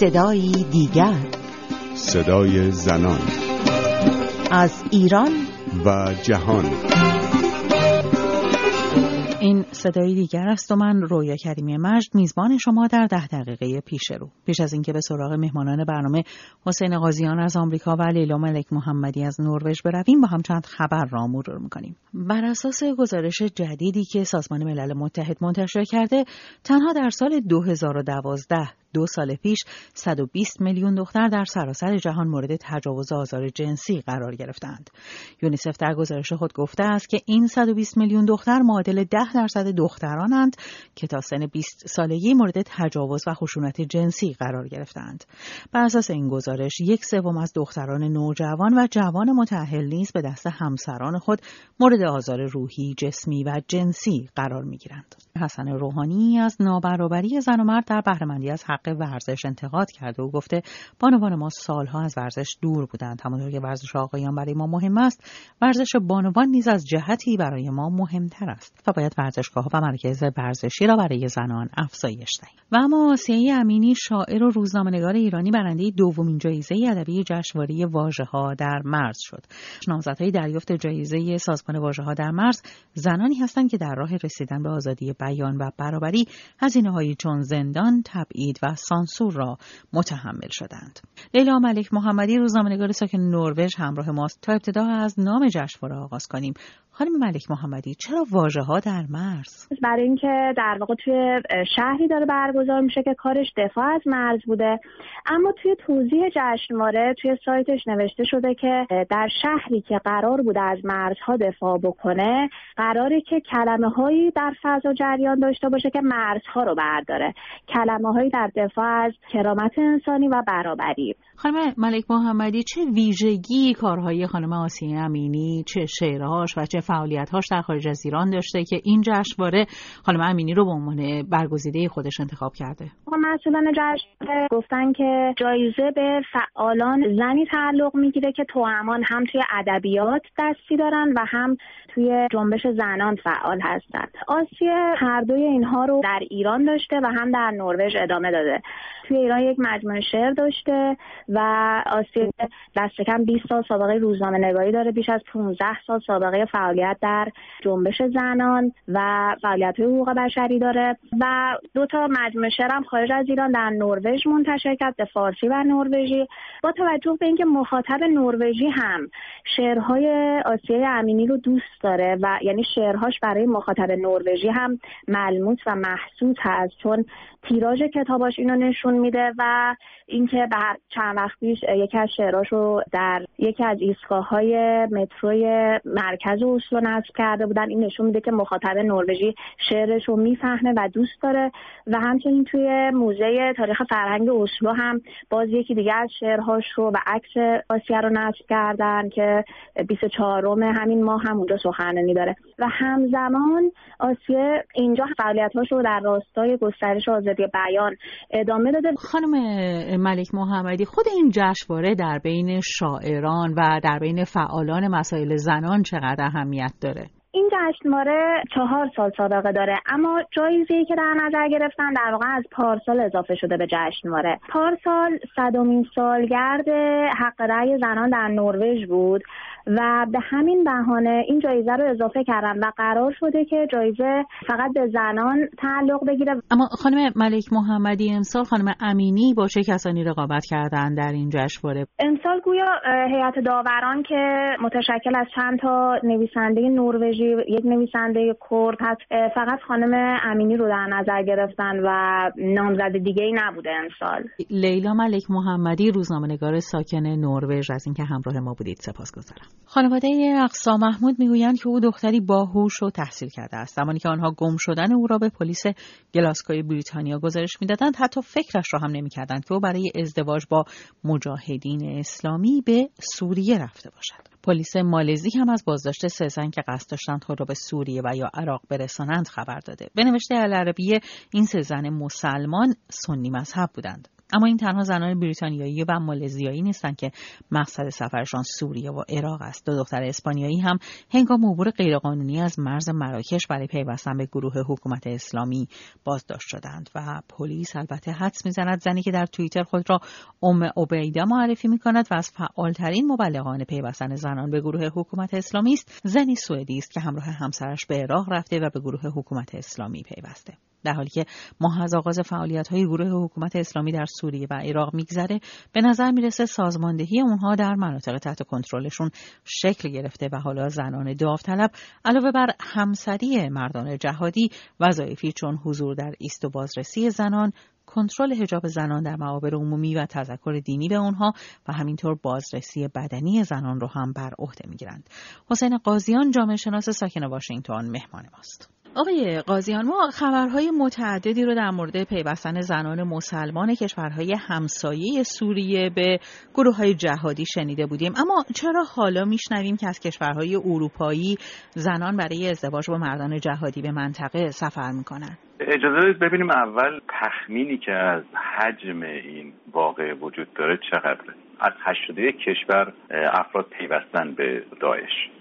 صدایی دیگر. صدای زنان. از ایران. و جهان. این صدای دیگر است و من رویا کریمی مجد میزبان شما در ده دقیقه پیش رو. پیش از اینکه به سراغ مهمانان برنامه حسین قاضیان از آمریکا و لیلا ملک محمدی از نروژ برویم با هم چند خبر را مرور می‌کنیم. بر اساس گزارش جدیدی که سازمان ملل متحد منتشر کرده تنها در سال 2012 دو سال پیش 120 میلیون دختر در سراسر جهان مورد تجاوز آزار جنسی قرار گرفتند. یونیسف در گزارش خود گفته است که این 120 میلیون دختر معادل 10 درصد دخترانند که تا سن 20 سالگی مورد تجاوز و خشونت جنسی قرار گرفتند. بر اساس این گزارش یک سوم از دختران نوجوان و جوان متأهل نیز به دست همسران خود مورد آزار روحی، جسمی و جنسی قرار می‌گیرند. حسن روحانی از نابرابری زن و مرد در بهرهمندی از حق ورزش انتقاد کرده و گفته بانوان ما سالها از ورزش دور بودند. همانطور که ورزش آقایان برای ما مهم است ورزش بانوان نیز از جهتی برای ما مهمتر است. و باید ورزشگاه و مرکز ورزشی را برای زنان افزایش دهیم. و اما آسیه امینی شاعر و روزنامه‌نگار ایرانی برنده دومین جایزه ادبی جشنواره واژه ها در مرز شد. نامزدهای دریافت جایزه سازمان واژه ها در مرز زنانی هستند که در راه رسیدن به آزادی بیان و برابری هزینه چون زندان تبعید و سانسور را متحمل شدند. لیلا ملک محمدی روزنامه‌نگار ساکن نروژ همراه ماست تا ابتدا از نام جشنواره آغاز کنیم. خانم ملک محمدی چرا واژه ها در مرز؟ برای اینکه در واقع توی شهری داره برگزار میشه که کارش دفاع از مرز بوده. اما توی توضیح جشنواره توی سایتش نوشته شده که در شهری که قرار بوده از مرزها دفاع بکنه قراره که کلمه هایی در فضا جریان داشته باشه که مرزها رو برداره. کلمه هایی در دفاع از کرامت انسانی و برابری. خانم ملک محمدی چه ویژگی کارهای خانم آسیه امینی چه شعرهاش و چه فعالیتهاش در خارج از ایران داشته که این جشنواره خانم امینی رو به عنوان برگزیده خودش انتخاب کرده. مسئولان جشنواره گفتن که جایزه به فعالان زنی تعلق می‌گیره که توامان هم توی ادبیات دستی دارن و هم توی جنبش زنان فعال هستند آسیه هر دوی اینها رو در ایران داشته و هم در نروژ ادامه داده. توی ایران یک مجموعه شعر داشته و آسیب دست کم 20 سال سابقه روزنامه نگاری داره بیش از 15 سال سابقه فعالیت در جنبش زنان و فعالیت حقوق بشری داره و دو تا مجموعه شعر هم خارج از ایران در نروژ منتشر کرد به فارسی و نروژی. با توجه به اینکه مخاطب نروژی هم شعرهای آسیه امینی رو دوست داره و یعنی شعرهاش برای مخاطب نروژی هم ملموس و محسوس هست چون تیراژ کتاباش اینو نشون میده و اینکه بعد چند وقت پیش یکی از شعراش رو در یکی از ایستگاه های متروی مرکز اسلو نصب کرده بودن. این نشون میده که مخاطب نروژی شعرش رو می‌فهمه و دوست داره. و همچنین توی موزه تاریخ فرهنگ اسلو هم باز یکی دیگه از شعرهاش رو و عکس آسیه رو نصب کردن که 24 همین ماه هم اونجا سخنرانی داره. و همزمان آسیه اینجا فعالیت‌هاش رو در راستای گسترش آزادی بیان ادامه داده. خانم ملک محمدی خود این جشنواره در بین شاعران و در بین فعالان مسائل زنان چقدر اهمیت داره. این جشنواره چهار سال سابقه داره اما جایزه که در نظر گرفتن در واقع از پارسال اضافه شده به جشنواره. پارسال صدومین سالگرد حق رأی زنان در نروژ بود. و به همین بهانه این جایزه رو اضافه کردن و قرار شده که جایزه فقط به زنان تعلق بگیره. اما خانم ملک محمدی امسال خانم امینی با چه کسانی رقابت کردن در این جشنواره؟ امسال گویا هیئت داوران که متشکل از چند تا نویسنده نروژی یک نویسنده کرد هست فقط خانم امینی رو در نظر گرفتن و نامزد دیگه ای نبوده امسال. لیلا ملک محمدی روزنامه‌نگار ساکن نروژ از اینکه همراه ما بودید سپاسگزارم. خانواده اقصا محمود می‌گویند که او دختری باهوش و تحصیل کرده است. زمانی که آنها گم شدن او را به پلیس گلاسکوی بریتانیا گزارش می‌دادند حتی فکرش را هم نمی‌کردند که او برای ازدواج با مجاهدین اسلامی به سوریه رفته باشد. پلیس مالزی هم از بازداشت سه زن که قصد داشتند خود را به سوریه و یا عراق برسانند خبر داده. به نوشته العربیه این سه زن مسلمان سنی مذهب بودند. اما این تنها زنان بریتانیایی و مالزیایی نیستند که مقصد سفرشان سوریه و عراق است. دو دختر اسپانیایی هم هنگام عبور غیرقانونی از مرز مراکش برای پیوستن به گروه حکومت اسلامی بازداشت شدند و پلیس البته حدس می‌زند زنی که در توییتر خود را ام عبیده معرفی می کند و از فعالترین مبلغان پیوستن زنان به گروه حکومت اسلامی است زنی سوئدی است که همراه همسرش به عراق رفته و به گروه حکومت اسلامی پیوسته. در حالی که ماه از آغاز فعالیت های گروه حکومت اسلامی در سوریه و عراق میگذره به نظر می‌رسه سازماندهی اونها در مناطق تحت کنترلشون شکل گرفته و حالا زنان داوطلب علاوه بر همسری مردان جهادی وظایفی چون حضور در ایست و بازرسی زنان کنترل حجاب زنان در معابر عمومی و تذکر دینی به اونها و همینطور بازرسی بدنی زنان رو هم بر عهده می‌گیرند. حسین قاضیان جامعه شناس ساکن واشنگتن مهمان ماست. آقای قاضیان ما خبرهای متعددی رو در مورد پیوستن زنان مسلمان کشورهای همسایه سوریه به گروه های جهادی شنیده بودیم. اما چرا حالا میشنویم که از کشورهای اروپایی زنان برای ازدواج با مردان جهادی به منطقه سفر می‌کنن؟ اجازه بدید ببینیم اول تخمینی که از حجم این واقع وجود داره چقدره. از 81 کشور افراد پیوستن به داعش.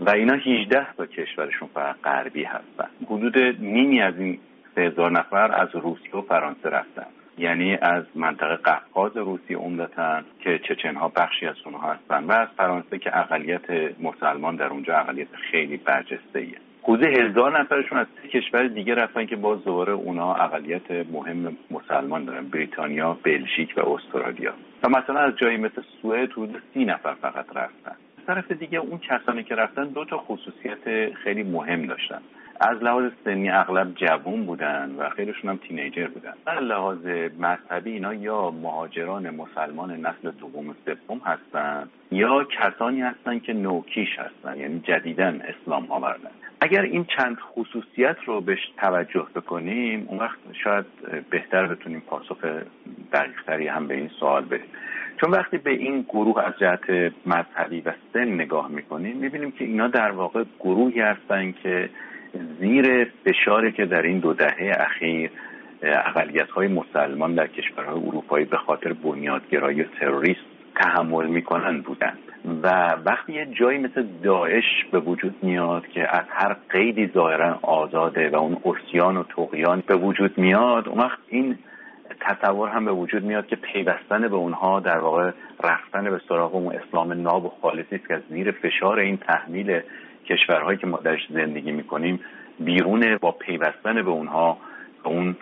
و اینا 18 تا کشورشون فقط غربی هستن. حدود نیمی از این سه هزار نفر از روسیه و فرانسه رفتن. یعنی از منطقه قفقاز روسیه عمدتا که چچن ها بخشی از اونها هستن و از فرانسه که اقلیت مسلمان در اونجا اقلیت خیلی برجسته ایه حدود هزار نفرشون از سه کشور دیگه رفتن که باز دوباره اونا اقلیت مهم مسلمان دارن. بریتانیا، بلژیک و استرالیا. و مثلا از جایی مثل سوئد حدود سی نفر فقط رفتن. طرف دیگه اون کسانی که رفتن دو تا خصوصیت خیلی مهم داشتن. از لحاظ سنی اغلب جوون بودن و خیلیشون هم تینیجر بودن. از لحاظ مذهبی اینا یا مهاجران مسلمان نسل دوم و سوم هستن یا کسانی هستن که نوکیش هستن یعنی جدیدن اسلام آوردن. اگر این چند خصوصیت رو بهش توجه بکنیم اون وقت شاید بهتر بتونیم پاسخ دقیقتری هم به این سوال بدیم. چون وقتی به این گروه از جهت مذهبی و سن نگاه می‌کنیم می‌بینیم که اینا در واقع گروهی هستن که زیر فشاری که در این دو دهه اخیر اقلیت های مسلمان در کشورهای اروپایی به خاطر بنیادگرایی تروریست تحمل می‌کنن بودند و وقتی یه جایی مثل داعش به وجود میاد که از هر قیدی ظاهرا آزاده و اون اسیان و تقیان به وجود میاد اون وقت این تصور هم به وجود میاد که پیوستن به اونها در واقع رفتن به سراغ اون اسلام ناب و خالصی است که از زیر فشار این تحمیل کشورهایی که ما درش زندگی می‌کنیم بیرون با پیوستن به اونها به اون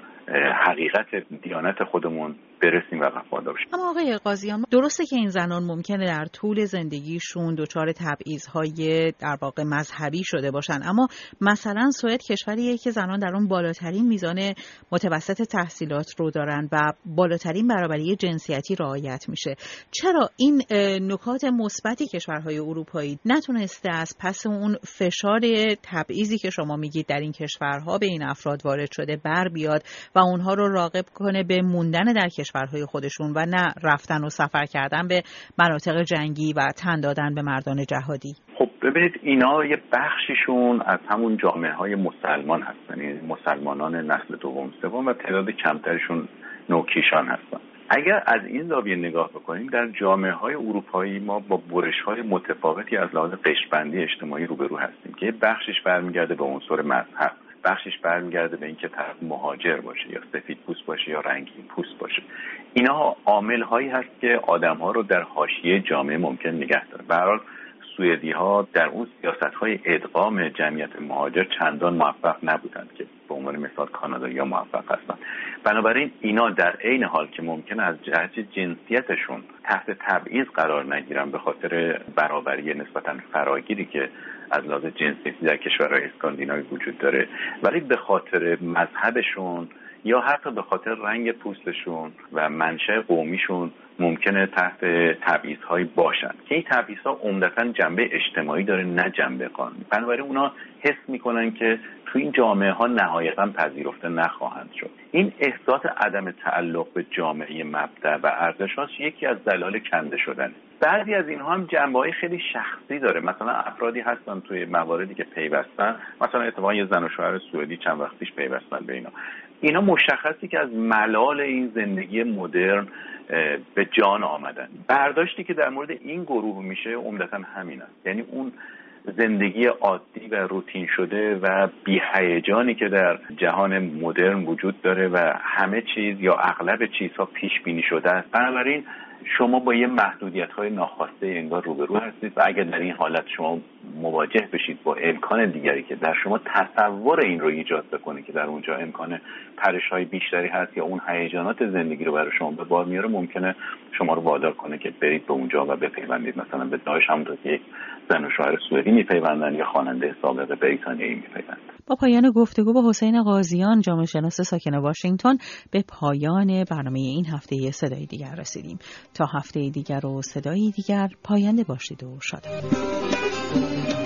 حقیقت دیانت خودمون برسیم و وفادار بشیم. اما آقای قاضیان درسته که این زنان ممکنه در طول زندگیشون دچار تبعیضهای در واقع مذهبی شده باشن. اما مثلا سوئد کشوریه که زنان در اون بالاترین میزان متوسط تحصیلات رو دارن و بالاترین برابری جنسیتی رعایت میشه. چرا این نکات مثبتی کشورهای اروپایی نتونسته از پس اون فشار تبعیضی که شما میگید در این کشورها به این افراد وارد شده بر بیاد و اونها رو راغب کنه به موندن در کشور کشورهای خودشون و نه رفتن و سفر کردن به مناطق جنگی و تن دادن به مردان جهادی. خب ببینید اینا یه بخشیشون از همون جامعه های مسلمان هستن یعنی مسلمانان نسل دوم سوم و تعداد کمترشون نوکیشان هستن. اگر از این زاویه نگاه بکنیم در جامعه های اروپایی ما با برش های متفاوتی از لحاظ قشبندی اجتماعی روبرو هستیم که بخشش برمیگرده به عنصر مذهب. بخشش برمیگرده به اینکه طرف مهاجر باشه یا سفید پوست باشه یا رنگین پوست باشه. اینها عامل هایی هست که آدم ها رو در حاشیه جامعه ممکن نگه داره به حال سوئدی ها در اون سیاست های ادغام جمعیت مهاجر چندان موفق نبودند که به عنوان مثال کانادا یا موفق هستند. بنابراین اینا در عین حال که ممکن از جهت جنسیتشون تحت تبعیض قرار نگیرن به خاطر برابری نسبتا فراگیری که از لحاظ جنسیتی در کشورهای اسکاندیناوی وجود داره ولی به خاطر مذهبشون یا حتی به خاطر رنگ پوستشون و منشأ قومیشون ممکنه تحت تبعیض هایی باشن. که این تبعیض ها عمدتا جنبه اجتماعی داره نه جنبه قانونی. بنابراین اونا حس می‌کنن که تو این جامعه ها نهایتا پذیرفته نخواهند شد. این احساس عدم تعلق به جامعه مبدع و ارزش یکی از دلایل کنده شدن بعضی از اینها هم جنبه های خیلی شخصی داره. مثلا افرادی هستن توی مواردی که پیوستن. مثلا اتفاقا یه زن و شوهر سوئدی چند وقت پیش پیوستن به اینا. اینا مشخصی که از ملال این زندگی مدرن به جان آمدن. برداشتی که در مورد این گروه میشه عمدتا همین است. یعنی اون زندگی عادی و روتین شده و بیهیجانی که در جهان مدرن وجود داره و همه چیز یا اغلب چیزها پیش بینی شده است. بنابراین شما با یه محدودیت های ناخواسته انگار روبرو هستید و اگر در این حالت شما مواجه بشید با امکان دیگری که در شما تصور این رو ایجاد بکنه که در اونجا امکان پرش های بیشتری هست یا اون هیجانات زندگی رو برای شما به بار میاره ممکنه شما رو وادار کنه که برید به اونجا و بپیوندید. مثلا به داعش همونطور که یک زن و شوهر سوئدی میپیوندن یا خواننده سابق بریتانیایی میپیوندن. با پایان گفتگو با حسین قاضیان جامعه شناس ساکن واشنگتن به پایان برنامه این هفته صدای دیگر رسیدیم. تا هفته دیگر و صدایی دیگر پاینده باشید و شاد Thank you.